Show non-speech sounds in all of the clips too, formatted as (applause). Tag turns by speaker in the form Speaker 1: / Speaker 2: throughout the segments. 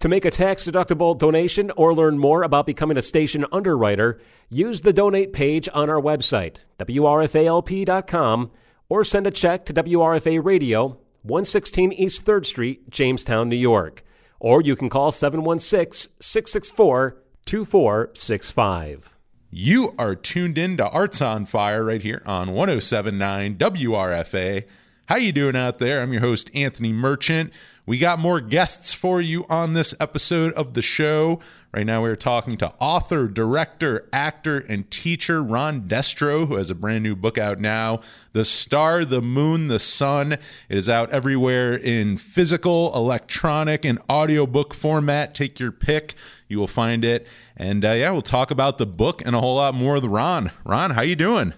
Speaker 1: To make a tax deductible donation or learn more about becoming a station underwriter, use the donate page on our website, WRFALP.com, or send a check to WRFA Radio, 116 East 3rd Street, Jamestown, New York. Or you can call 716 664 2465.
Speaker 2: You are tuned in to Arts on Fire right here on 1079 WRFA. How are you doing out there? I'm your host Anthony Merchant. We got more guests for you on this episode of the show. Right now, we're talking to author, director, actor, and teacher Ron Destro, who has a brand new book out now The Star, the Moon, the Sun. It is out everywhere in physical, electronic, and audiobook format. Take your pick. You will find it. And uh, yeah, we'll talk about the book and a whole lot more with Ron. Ron, how you doing?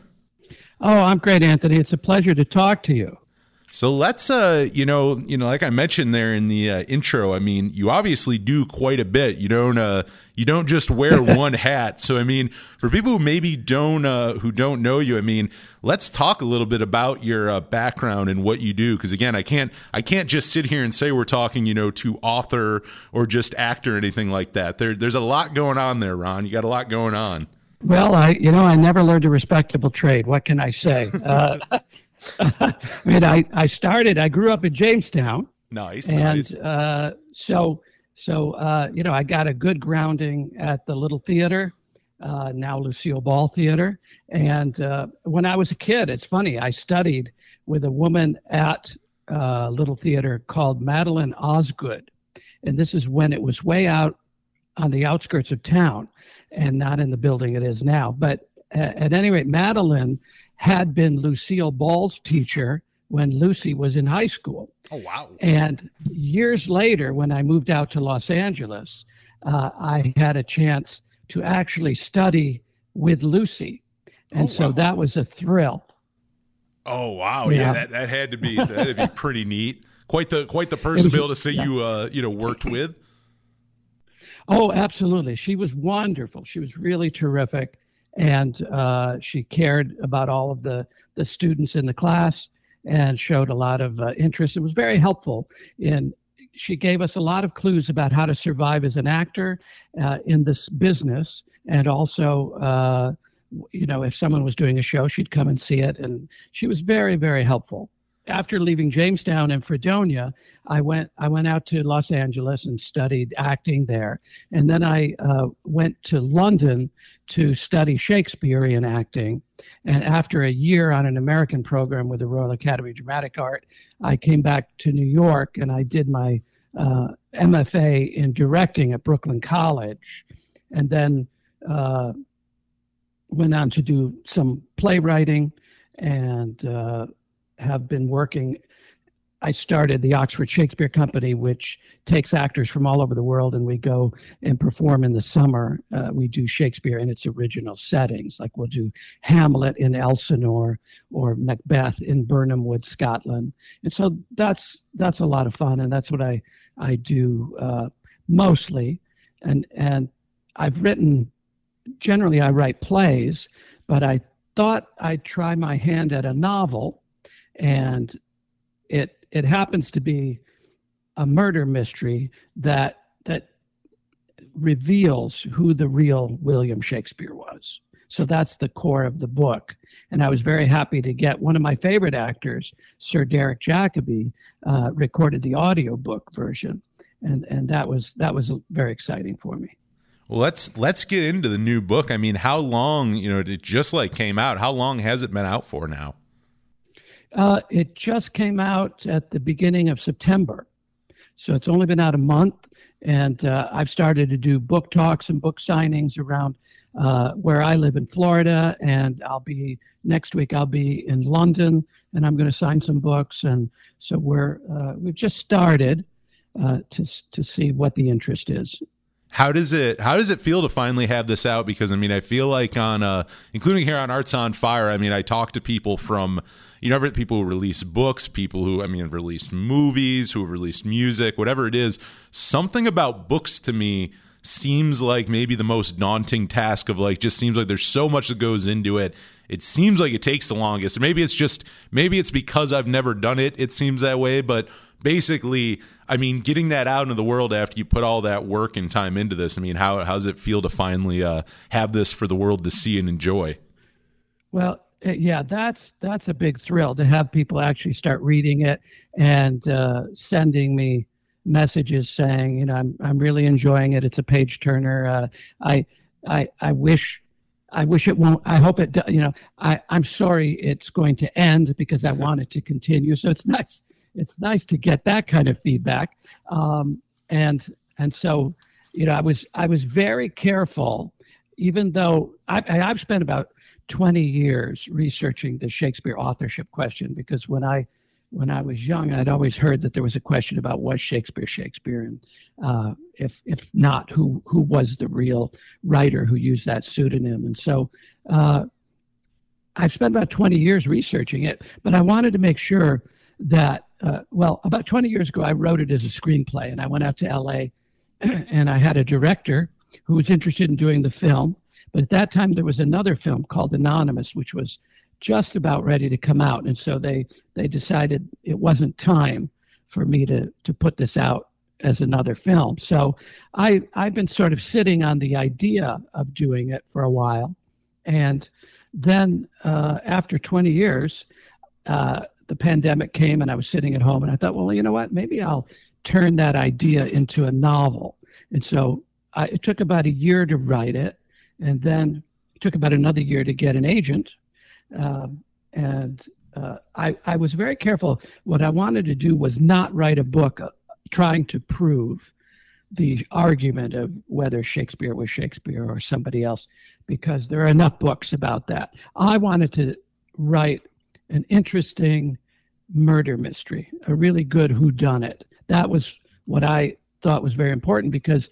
Speaker 3: Oh, I'm great, Anthony. It's a pleasure to talk to you.
Speaker 2: So let's, uh, you know, you know, like I mentioned there in the uh, intro. I mean, you obviously do quite a bit. You don't, uh, you don't just wear (laughs) one hat. So I mean, for people who maybe don't, uh, who don't know you, I mean, let's talk a little bit about your uh, background and what you do. Because again, I can't, I can't just sit here and say we're talking, you know, to author or just actor or anything like that. There, there's a lot going on there, Ron. You got a lot going on.
Speaker 3: Well, I, you know, I never learned a respectable trade. What can I say? (laughs) Uh, (laughs) I mean, I, I started, I grew up in Jamestown.
Speaker 2: Nice.
Speaker 3: And
Speaker 2: nice.
Speaker 3: Uh, so, so uh, you know, I got a good grounding at the Little Theater, uh, now Lucille Ball Theater. And uh, when I was a kid, it's funny, I studied with a woman at uh, Little Theater called Madeline Osgood. And this is when it was way out on the outskirts of town and not in the building it is now. But at any rate, Madeline had been Lucille Ball's teacher when Lucy was in high school.
Speaker 2: Oh, wow.
Speaker 3: And years later, when I moved out to Los Angeles, uh, I had a chance to actually study with Lucy. And oh, so that was a thrill.
Speaker 2: Oh, wow. Yeah, yeah that, that had to be (laughs) that had to be pretty neat. Quite the quite the person was, to be able to say yeah. you uh, you know worked with.
Speaker 3: Oh, absolutely. She was wonderful. She was really terrific and uh, she cared about all of the the students in the class and showed a lot of uh, interest. It was very helpful in. She gave us a lot of clues about how to survive as an actor uh, in this business, and also, uh, you know, if someone was doing a show, she'd come and see it, and she was very, very helpful after leaving Jamestown and Fredonia, I went I went out to Los Angeles and studied acting there, and then I uh, went to London to study Shakespearean acting. And after a year on an American program with the Royal Academy of Dramatic Art, I came back to New York and I did my uh, MFA in directing at Brooklyn College, and then uh, went on to do some playwriting and uh, have been working. I started the Oxford Shakespeare Company, which takes actors from all over the world, and we go and perform in the summer. Uh, we do Shakespeare in its original settings, like we'll do Hamlet in Elsinore or Macbeth in Birnam Wood, Scotland. And so that's that's a lot of fun, and that's what I I do uh, mostly. And and I've written. Generally, I write plays, but I thought I'd try my hand at a novel and it it happens to be a murder mystery that that reveals who the real William Shakespeare was. So that's the core of the book. And I was very happy to get one of my favorite actors, Sir Derek Jacobi, uh, recorded the audiobook version. And, and that was that was very exciting for me.
Speaker 2: Well, let's let's get into the new book. I mean, how long, you know, it just like came out. How long has it been out for now?
Speaker 3: Uh, it just came out at the beginning of September. So it's only been out a month. And uh, I've started to do book talks and book signings around uh, where I live in Florida. And I'll be next week, I'll be in London and I'm going to sign some books. And so we're, uh, we've just started uh, to, to see what the interest is.
Speaker 2: How does it how does it feel to finally have this out? Because i mean i feel like on uh including here on arts on fire i mean i talk to people from you know people who release books people who i mean released movies who have released music whatever it is. Something about books to me seems like maybe the most daunting task of like just seems like there's so much that goes into it it seems like it takes the longest. Maybe it's just maybe it's because i've never done it it seems that way but basically i mean getting that out into the world after you put all that work and time into this i mean how, how does it feel to finally uh, have this for the world to see and enjoy?
Speaker 3: Well uh, yeah that's that's a big thrill to have people actually start reading it and uh, sending me messages saying you know i'm, I'm really enjoying it. It's a page turner. Uh, i i i wish I wish it won't. I hope it. You know, I I'm sorry it's going to end because I (laughs) want it to continue. So it's nice it's nice to get that kind of feedback. Um, and and so, you know, I was I was very careful, even though I, I've spent about 20 years researching the Shakespeare authorship question because when I when I was young, I'd always heard that there was a question about was Shakespeare Shakespeare, and uh, if if not, who who was the real writer who used that pseudonym? And so, uh, I've spent about 20 years researching it, but I wanted to make sure that, uh, well, about 20 years ago, I wrote it as a screenplay, and I went out to LA (clears throat) and I had a director who was interested in doing the film. But at that time, there was another film called Anonymous, which was just about ready to come out. And so they, they decided it wasn't time for me to, to put this out as another film. So I, I've been sort of sitting on the idea of doing it for a while. And then uh, after 20 years, uh, the pandemic came and I was sitting at home and I thought, well, you know what? Maybe I'll turn that idea into a novel. And so I, it took about a year to write it, and then it took about another year to get an agent. Um, and uh, I, I was very careful. What I wanted to do was not write a book uh, trying to prove the argument of whether Shakespeare was Shakespeare or somebody else, because there are enough books about that. I wanted to write an interesting murder mystery, a really good whodunit. That was what I thought was very important because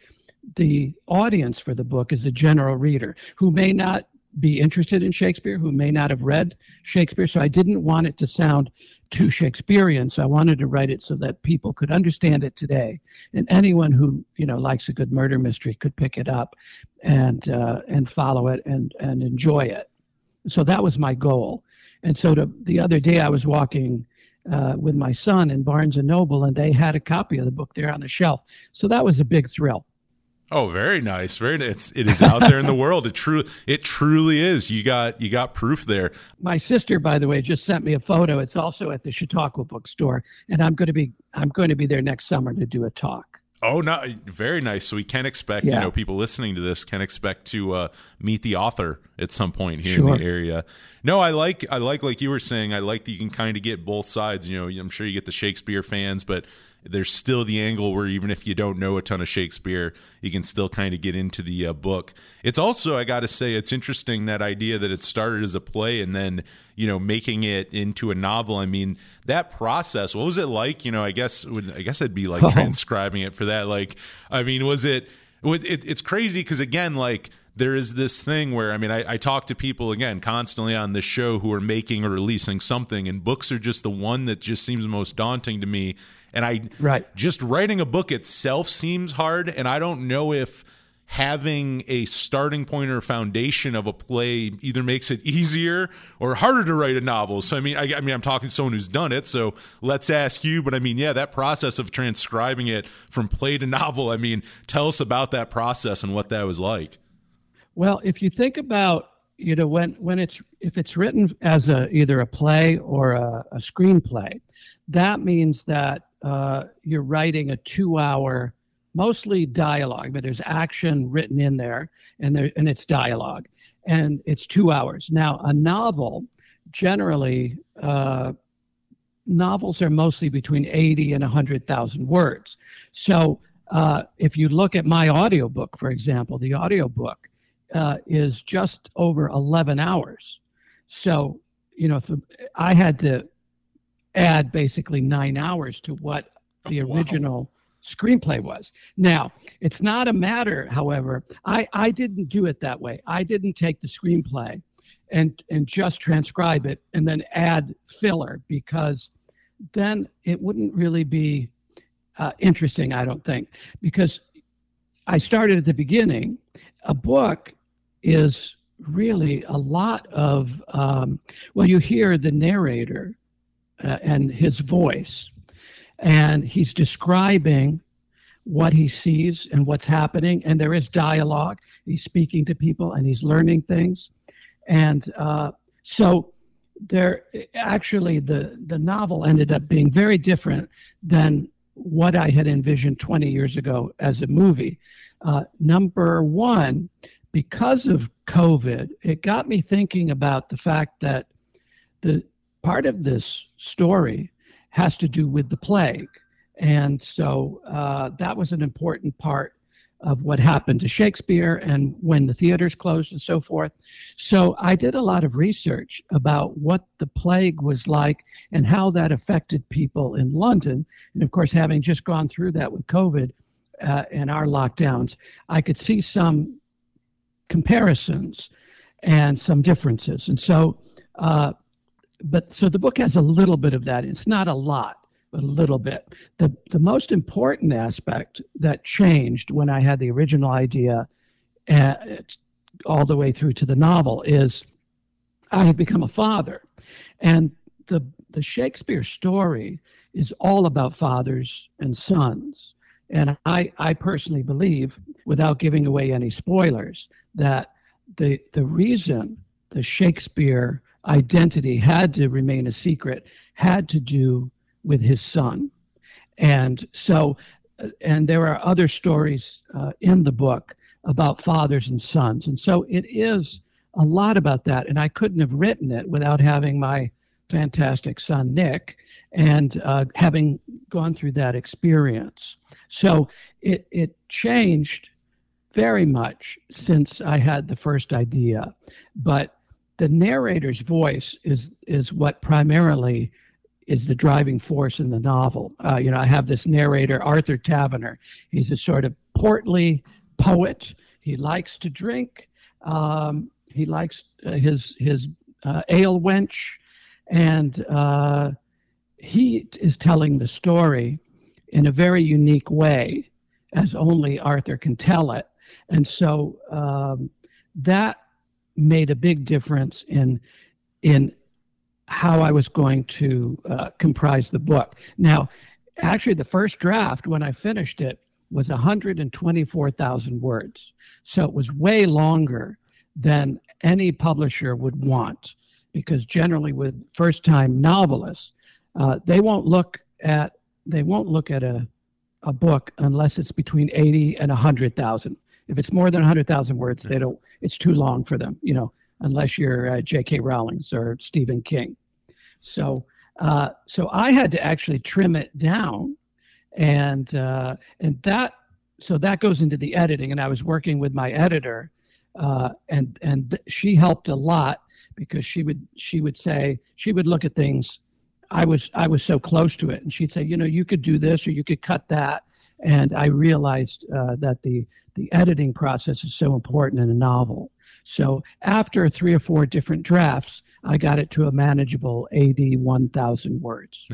Speaker 3: the audience for the book is a general reader who may not be interested in Shakespeare, who may not have read Shakespeare. So I didn't want it to sound too Shakespearean. So I wanted to write it so that people could understand it today, and anyone who you know likes a good murder mystery could pick it up and uh, and follow it and and enjoy it. So that was my goal. And so to, the other day, I was walking uh, with my son in Barnes and Noble, and they had a copy of the book there on the shelf. So that was a big thrill.
Speaker 2: Oh, very nice. Very nice. It is out there in the (laughs) world. It true it truly is. You got you got proof there.
Speaker 3: My sister, by the way, just sent me a photo. It's also at the Chautauqua bookstore, and I'm going to be I'm going to be there next summer to do a talk.
Speaker 2: Oh, no, very nice. So we can expect, yeah. you know, people listening to this can expect to uh, meet the author at some point here sure. in the area. No, I like, I like, like you were saying, I like that you can kind of get both sides. You know, I'm sure you get the Shakespeare fans, but there's still the angle where even if you don't know a ton of Shakespeare, you can still kind of get into the uh, book. It's also, I got to say, it's interesting that idea that it started as a play and then, you know, making it into a novel. I mean, that process, what was it like? You know, I guess, I guess I'd be like oh. (laughs) transcribing it for that. Like, I mean, was it, it it's crazy because again, like, there is this thing where I mean I, I, talk to people again constantly on this show who are making or releasing something and books are just the one that just seems most daunting to me and I
Speaker 3: right.
Speaker 2: just writing a book itself seems hard. And I don't know if having a starting point or foundation of a play either makes it easier or harder to write a novel. So I mean, I, I, mean, I'm talking to someone who's done it. So let's ask you. But I mean, yeah, that process of transcribing it from play to novel. I mean, tell us about that process and what that was like.
Speaker 3: Well, if you think about you know when when it's if it's written as a either a play or a, a screenplay, that means that uh, you're writing a two hour, mostly dialogue, but there's action written in there and, there, and it's dialogue. And it's two hours. Now, a novel, generally, uh, novels are mostly between 80 and 100,000 words. So uh, if you look at my audiobook, for example, the audiobook uh, is just over 11 hours. So, you know, if I had to add basically nine hours to what the oh, original screenplay was. Now, it's not a matter, however, I, I didn't do it that way. I didn't take the screenplay and and just transcribe it and then add filler because then it wouldn't really be uh, interesting, I don't think, because I started at the beginning. A book is really a lot of, um, well, you hear the narrator uh, and his voice, and he's describing what he sees and what's happening, and there is dialogue. He's speaking to people and he's learning things. And uh, so, there actually the the novel ended up being very different than what I had envisioned 20 years ago as a movie. Uh, number one, because of COVID, it got me thinking about the fact that the part of this story has to do with the plague. And so uh, that was an important part of what happened to Shakespeare and when the theaters closed and so forth. So I did a lot of research about what the plague was like and how that affected people in London. And of course, having just gone through that with COVID uh, and our lockdowns, I could see some comparisons and some differences. And so, uh, but so the book has a little bit of that. It's not a lot but a little bit. The, the most important aspect that changed when I had the original idea uh, all the way through to the novel is I had become a father. And the, the Shakespeare story is all about fathers and sons. And I, I personally believe, without giving away any spoilers, that the, the reason the Shakespeare identity had to remain a secret had to do with his son. And so, uh, and there are other stories uh, in the book about fathers and sons. And so it is a lot about that. And I couldn't have written it without having my fantastic son, Nick, and uh, having gone through that experience. So it, it changed very much since I had the first idea. But the narrator's voice is, is what primarily is the driving force in the novel. Uh, you know, I have this narrator, Arthur Taverner. He's a sort of portly poet. He likes to drink. Um, he likes uh, his his uh, ale wench, and uh, he is telling the story in a very unique way, as only Arthur can tell it. And so um, that made a big difference in in how I was going to uh, comprise the book. Now, actually, the first draft, when I finished it, was 124,000 words. So it was way longer than any publisher would want, because generally, with first time novelists, uh, they won't look at they won't look at a a book unless it's between 80 and 100,000. If it's more than 100,000 words, they don't. It's too long for them. You know, unless you're uh, J.K. Rowling's or Stephen King. So, uh, so I had to actually trim it down, and uh, and that so that goes into the editing. And I was working with my editor, uh, and and th- she helped a lot because she would she would say she would look at things. I was I was so close to it, and she'd say, you know, you could do this or you could cut that, and I realized uh, that the the editing process is so important in a novel. So after three or four different drafts, I got it to a manageable 80, 1,000 words.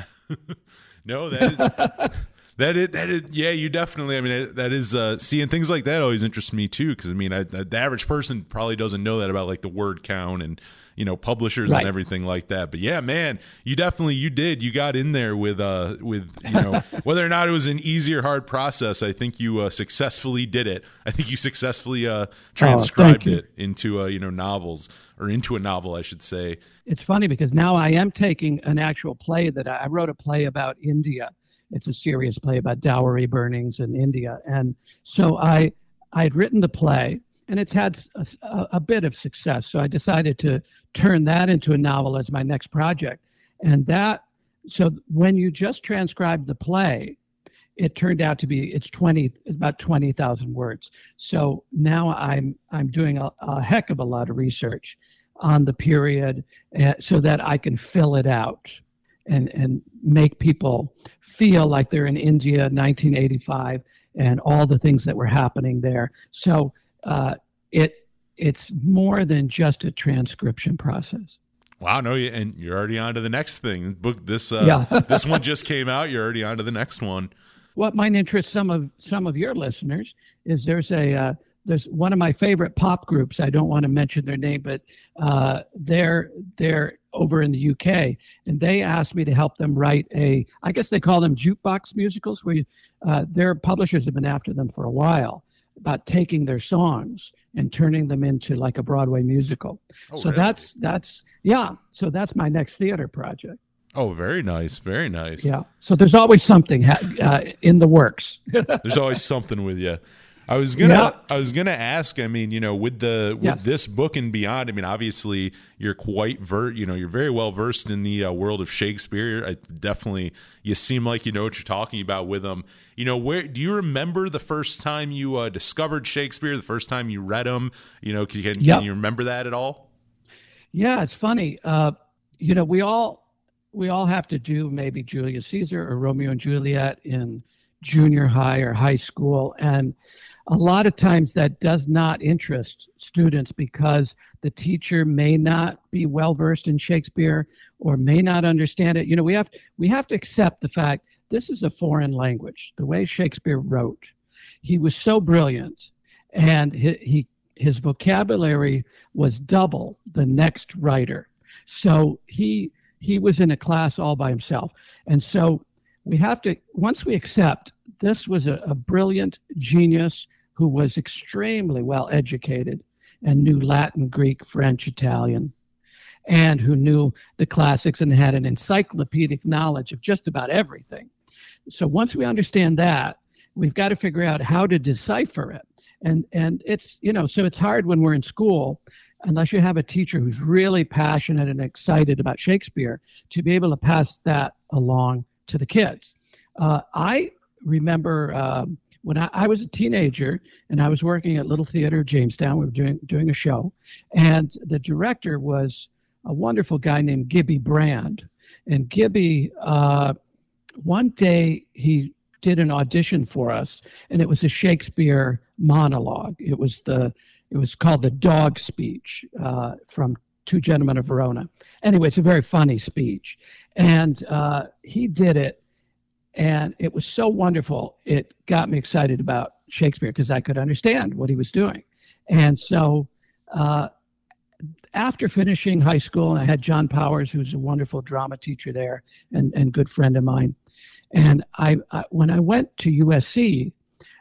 Speaker 3: (laughs)
Speaker 2: no, that. (laughs) that is, that is, yeah, you definitely. I mean, that is uh, seeing things like that always interests me too. Because I mean, I, the average person probably doesn't know that about like the word count and you know publishers right. and everything like that. But yeah man you definitely you did. You got in there with uh with you know (laughs) whether or not it was an easy or hard process i think you uh, successfully did it. I think you successfully uh oh, transcribed oh, it into uh you know novels or into a novel i should say.
Speaker 3: It's funny because now i am taking an actual play that i, I wrote a play about india. It's a serious play about dowry burnings in india. And so i i had written the play and it's had a, a, bit of success. So I decided to turn that into a novel as my next project. And that, so when you just transcribed the play, it turned out to be it's 20 about 20,000 words. So now I'm I'm doing a, a, heck of a lot of research on the period uh, so that I can fill it out and and make people feel like they're in India 1985 and all the things that were happening there. So uh, it it's more than just a transcription process.
Speaker 2: Wow, no, and you're already on to the next thing. Book this uh, yeah. (laughs) this one just came out. You're already on to the next one.
Speaker 3: What might interest some of some of your listeners is there's a uh, there's one of my favorite pop groups. I don't want to mention their name, but uh, they're they're over in the UK, and they asked me to help them write a. I guess they call them jukebox musicals, where you, uh, their publishers have been after them for a while about taking their songs and turning them into like a Broadway musical. Oh, so really? that's that's yeah. So that's my next theater project.
Speaker 2: Oh, very nice, very nice.
Speaker 3: Yeah. So there's always something ha- uh, in the works. (laughs)
Speaker 2: there's always something with you. I was gonna yeah. I was gonna ask. I mean, you know, with the with yes. this book and beyond. I mean, obviously you're quite ver you know you're very well versed in the uh, world of Shakespeare. I definitely you seem like you know what you're talking about with them. You know, where do you remember the first time you uh, discovered Shakespeare? The first time you read him? You know, can, can, yep. can you remember that at all?
Speaker 3: Yeah, it's funny. Uh, you know, we all we all have to do maybe Julius Caesar or Romeo and Juliet in junior high or high school and a lot of times that does not interest students because the teacher may not be well versed in Shakespeare or may not understand it. You know, we have we have to accept the fact this is a foreign language. The way Shakespeare wrote, he was so brilliant, and he, he his vocabulary was double the next writer. So he he was in a class all by himself, and so we have to once we accept this was a, a brilliant genius who was extremely well educated and knew Latin, Greek, French, Italian, and who knew the classics and had an encyclopedic knowledge of just about everything. So once we understand that, we've got to figure out how to decipher it. And and it's you know so it's hard when we're in school unless you have a teacher who's really passionate and excited about Shakespeare to be able to pass that along to the kids. Uh, I remember um, when I, I, was a teenager and I was working at Little Theater Jamestown, we were doing doing a show, and the director was a wonderful guy named Gibby Brand. And Gibby, uh, one day he did an audition for us, and it was a Shakespeare monologue. It was the it was called the Dog Speech uh, from Two Gentlemen of Verona. Anyway, it's a very funny speech, and uh, he did it and it was so wonderful. It got me excited about Shakespeare because I could understand what he was doing. And so uh, after finishing high school, I had John Powers, who's a wonderful drama teacher there and, and good friend of mine. And I, I when I went to USC,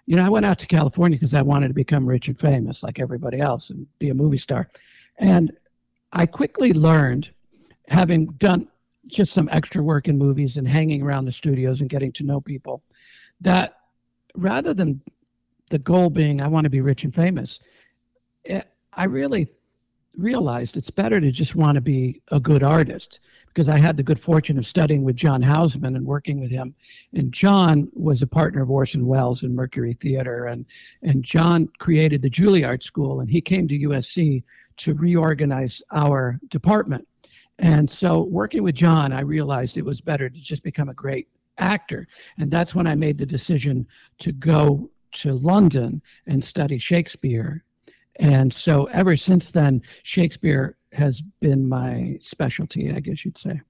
Speaker 3: you know, I went out to California because I wanted to become rich and famous like everybody else and be a movie star. And I quickly learned, having done just some extra work in movies and hanging around the studios and getting to know people that rather than the goal being i want to be rich and famous it, eh, i really realized it's better to just want to be a good artist because i had the good fortune of studying with john houseman and working with him. And john was a partner of orson welles in mercury theater and and john created the juilliard school and he came to usc to reorganize our department and so, working with John, I realized it was better to just become a great actor. And that's when I made the decision to go to London and study Shakespeare. And so, ever since then, Shakespeare has been my specialty, I guess you'd say.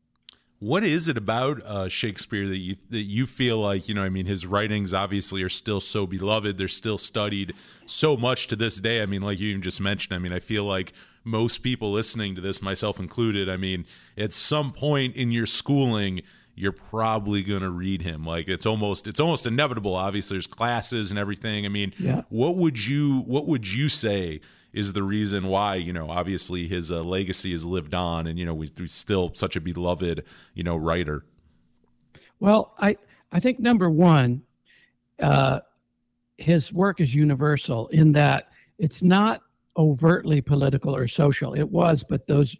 Speaker 2: What is it about uh, Shakespeare that you that you feel like you know? I mean, his writings obviously are still so beloved; they're still studied so much to this day. I mean, like you even just mentioned. I mean, I feel like most people listening to this, myself included, I mean, at some point in your schooling, you're probably going to read him. Like it's almost it's almost inevitable. Obviously, there's classes and everything. I mean, yeah. what would you what would you say is the reason why you know obviously his uh, legacy has lived on, and you know we, he's still such a beloved you know writer.
Speaker 3: Well, I I think number one, uh, his work is universal in that it's not overtly political or social. It was, but those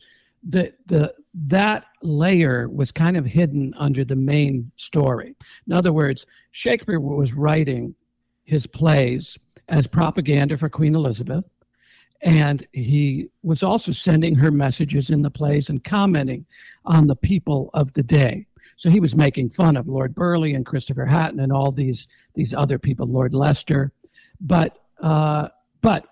Speaker 3: the the that layer was kind of hidden under the main story. In other words, Shakespeare was writing his plays as propaganda for Queen Elizabeth, and he was also sending her messages in the plays and commenting on the people of the day. So he was making fun of Lord Burleigh and Christopher Hatton and all these these other people, Lord Leicester, but uh, but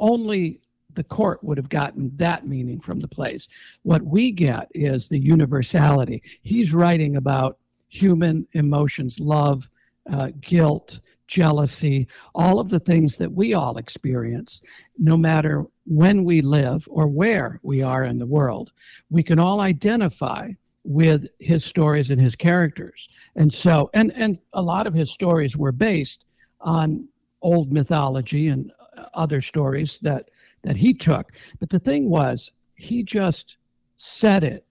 Speaker 3: only the court would have gotten that meaning from the plays. What we get is the universality. He's writing about human emotions, love, uh, guilt, jealousy, all of the things that we all experience, no matter when we live or where we are in the world. We can all identify with his stories and his characters. And so, and, and a lot of his stories were based on old mythology and other stories that, that he took. But the thing was, he just said it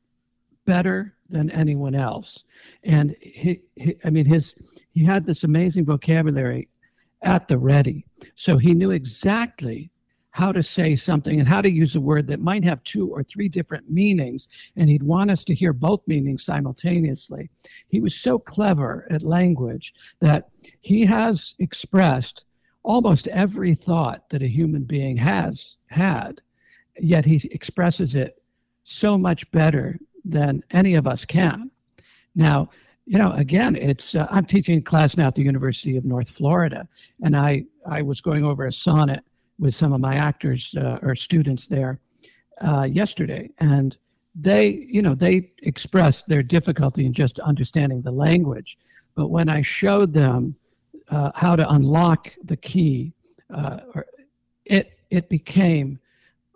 Speaker 3: better than anyone else. And he, he I mean, his, he had this amazing vocabulary at the ready. So he knew exactly how to say something and how to use a word that might have two or three different meanings. And he'd want us to hear both meanings simultaneously. He was so clever at language that he has expressed almost every thought that a human being has had, yet he expresses it so much better than any of us can. Now, you know, again, it's uh, I'm teaching a class now at the University of North Florida, and I I was going over a sonnet with some of my actors uh, or students there uh, yesterday, and they you know they expressed their difficulty in just understanding the language, but when I showed them uh, how to unlock the key, uh, it it became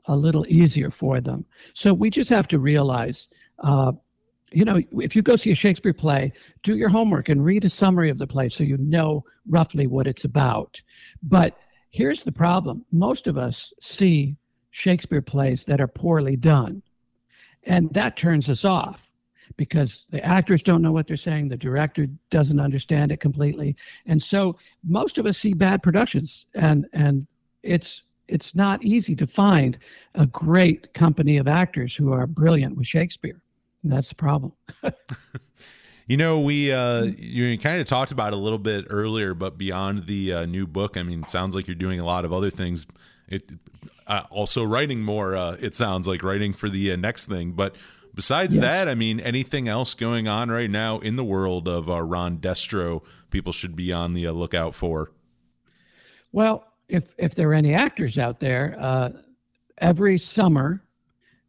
Speaker 3: a little easier for them. So we just have to realize uh, you know, if you go see a Shakespeare play, do your homework and read a summary of the play so you know roughly what it's about. But here's the problem most of us see Shakespeare plays that are poorly done, and that turns us off because the actors don't know what they're saying, the director doesn't understand it completely. And so most of us see bad productions and and it's it's not easy to find a great company of actors who are brilliant with Shakespeare. That's the problem. (laughs)
Speaker 2: you know, we uh, you kind of talked about a little bit earlier, but beyond the uh, new book, I mean, it sounds like you're doing a lot of other things. It uh, also writing more. Uh, it sounds like writing for the uh, next thing, but. Besides yes. that, I mean, anything else going on right now in the world of uh, Ron Destro, people should be on the lookout for.
Speaker 3: Well, if if there are any actors out there, uh, every summer,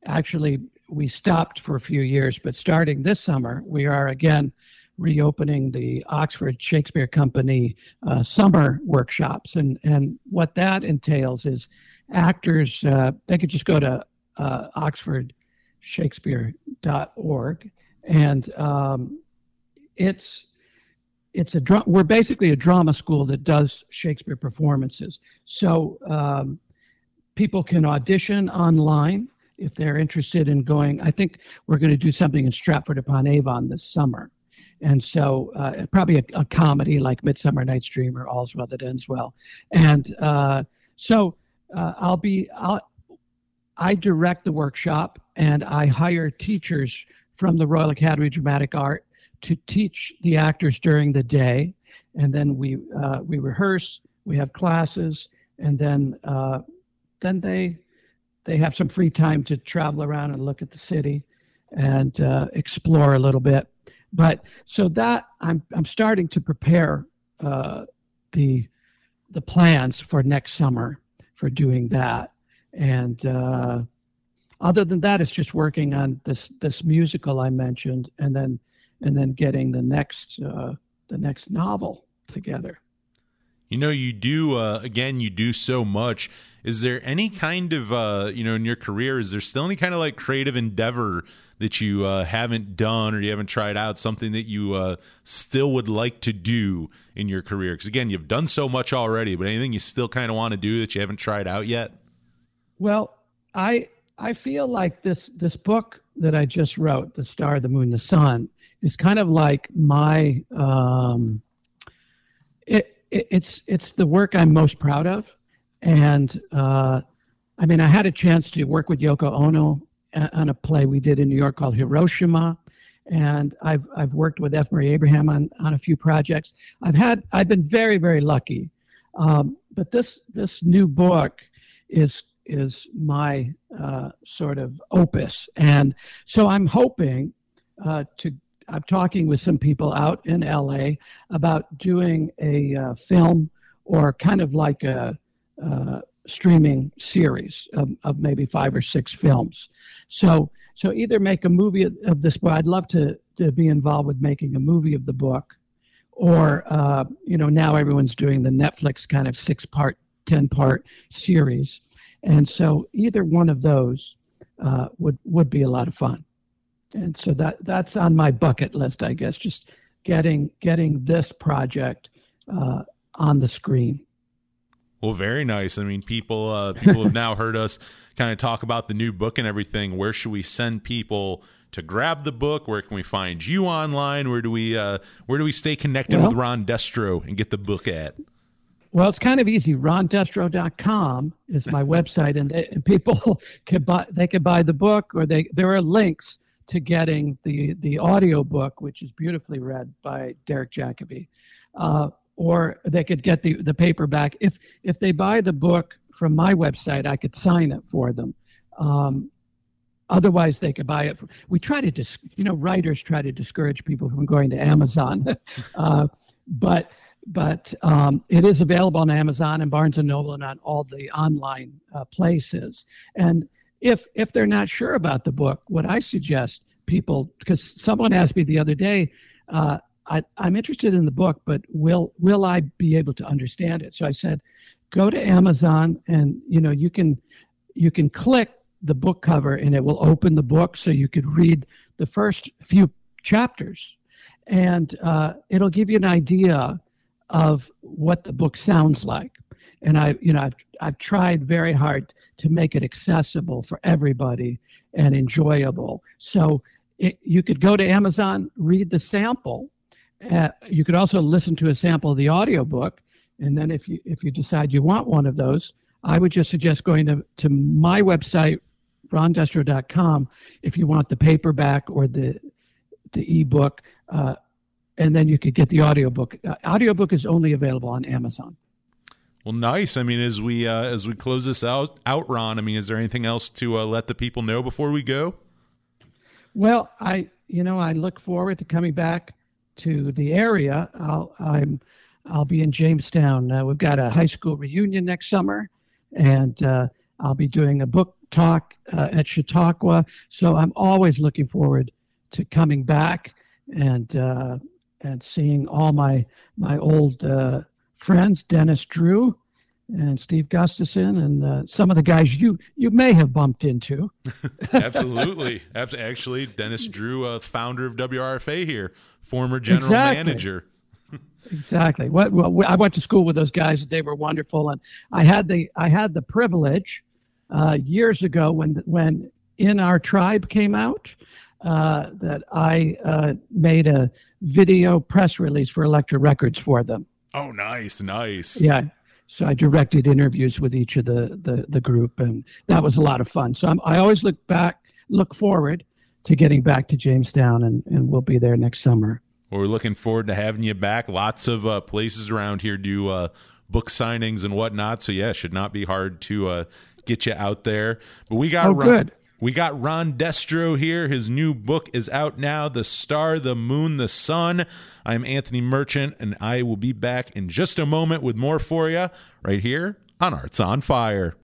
Speaker 3: actually we stopped for a few years, but starting this summer, we are again reopening the Oxford Shakespeare Company uh, summer workshops. And, and what that entails is actors, uh, they could just go to uh, oxfordshakespeare.org and um, it's it's a we're basically a drama school that does Shakespeare performances. So um, people can audition online if they're interested in going. I think we're going to do something in Stratford upon Avon this summer. And so, uh, probably a, a, comedy like Midsummer Night's Dream or All's Well That Ends Well. And uh, so, uh, I'll be, I'll, I direct the workshop and I hire teachers from the Royal Academy of Dramatic Art to teach the actors during the day. And then we, uh, we rehearse, we have classes, and then, uh, then they they have some free time to travel around and look at the city and uh, explore a little bit. But so that I'm I'm starting to prepare uh, the the plans for next summer for doing that. And uh, other than that, it's just working on this this musical I mentioned, and then and then getting the next uh, the next novel together.
Speaker 2: You know, you do uh, again. You do so much is there any kind of uh, you know in your career is there still any kind of like creative endeavor that you uh, haven't done or you haven't tried out something that you uh, still would like to do in your career because again you've done so much already but anything you still kind of want to do that you haven't tried out yet
Speaker 3: well i i feel like this this book that i just wrote the star the moon the sun is kind of like my um it, it it's it's the work i'm most proud of and uh, I mean, I had a chance to work with Yoko Ono on a play we did in New York called Hiroshima. And I've, I've worked with F. Murray Abraham on, on a few projects. I've had, I've been very, very lucky. Um, but this, this new book is, is my uh, sort of opus. And so I'm hoping uh, to, I'm talking with some people out in LA about doing a uh, film or kind of like a, uh, streaming series of, of, maybe five or six films. So, so either make a movie of, this book. I'd love to to be involved with making a movie of the book, or uh, you know now everyone's doing the Netflix kind of six part, ten part series, and so either one of those uh, would would be a lot of fun and so that that's on my bucket list, I guess. Just getting getting this project uh, on the screen.
Speaker 2: Well, very nice. I mean, people uh, people have now heard us kind of talk about the new book and everything. Where should we send people to grab the book? Where can we find you online? Where do we uh, where do we stay connected well, with Ron Destro and get the book at?
Speaker 3: Well, it's kind of easy. RonDestro.com is my website, and, they, and people (laughs) can buy. They can buy the book, or they there are links to getting the the audio book, which is beautifully read by Derek Jacobi, uh, or they could get the the paperback. If if they buy the book from my website, I could sign it for them. Um, otherwise, they could buy it. For, we try to, dis, you know, writers try to discourage people from going to Amazon, (laughs) uh, but but um, it is available on Amazon and Barnes and Noble and on all the online uh, places. And if if they're not sure about the book, what I suggest people because someone asked me the other day, uh, I, I'm interested in the book, but will will I be able to understand it? So I said, go to Amazon and you know you can you can click the book cover and it will open the book so you could read the first few chapters and uh, it'll give you an idea of what the book sounds like and I, you know, I've, I've tried very hard to make it accessible for everybody and enjoyable. So it, you could go to Amazon, read the sample. Uh, you could also listen to a sample of the audiobook. And then if you if you decide you want one of those, I would just suggest going to, to my website, rondestro.com, if you want the paperback or the the ebook. Uh, and then you could get the audiobook. Uh, audiobook is only available on Amazon.
Speaker 2: Well, nice. I mean, as we uh, as we close this out, out, Ron. I mean, is there anything else to uh, let the people know before we go?
Speaker 3: Well, I you know I look forward to coming back to the area. I'll I'm I'll be in Jamestown. Uh, we've got a high school reunion next summer, and uh, I'll be doing a book talk uh, at Chautauqua. So I'm always looking forward to coming back and uh, and seeing all my my old friends, Dennis Drew and Steve Gustafson, and uh, some of the guys you you may have bumped into. (laughs)
Speaker 2: Absolutely, actually, Dennis Drew, uh, founder of WRFA here, former general exactly. manager. (laughs)
Speaker 3: exactly. What well, I went to school with those guys; they were wonderful, and I had the I had the privilege uh, years ago when when in our tribe came out. Uh, that I uh, made a video press release for Elektra Records for them.
Speaker 2: Oh, nice, nice.
Speaker 3: Yeah. So I directed interviews with each of the the, the group, and that was a lot of fun. So I'm, I always look back, look forward to getting back to Jamestown, and, and we'll be there next summer.
Speaker 2: Well, we're looking forward to having you back. Lots of uh, places around here do uh, book signings and whatnot. So yeah, it should not be hard to uh, get you out there. But we got
Speaker 3: oh, good.
Speaker 2: We got Ron Destro here. His new book is out now The Star, the Moon, the Sun. I'm Anthony Merchant, and I will be back in just a moment with more for you right here on Arts on Fire.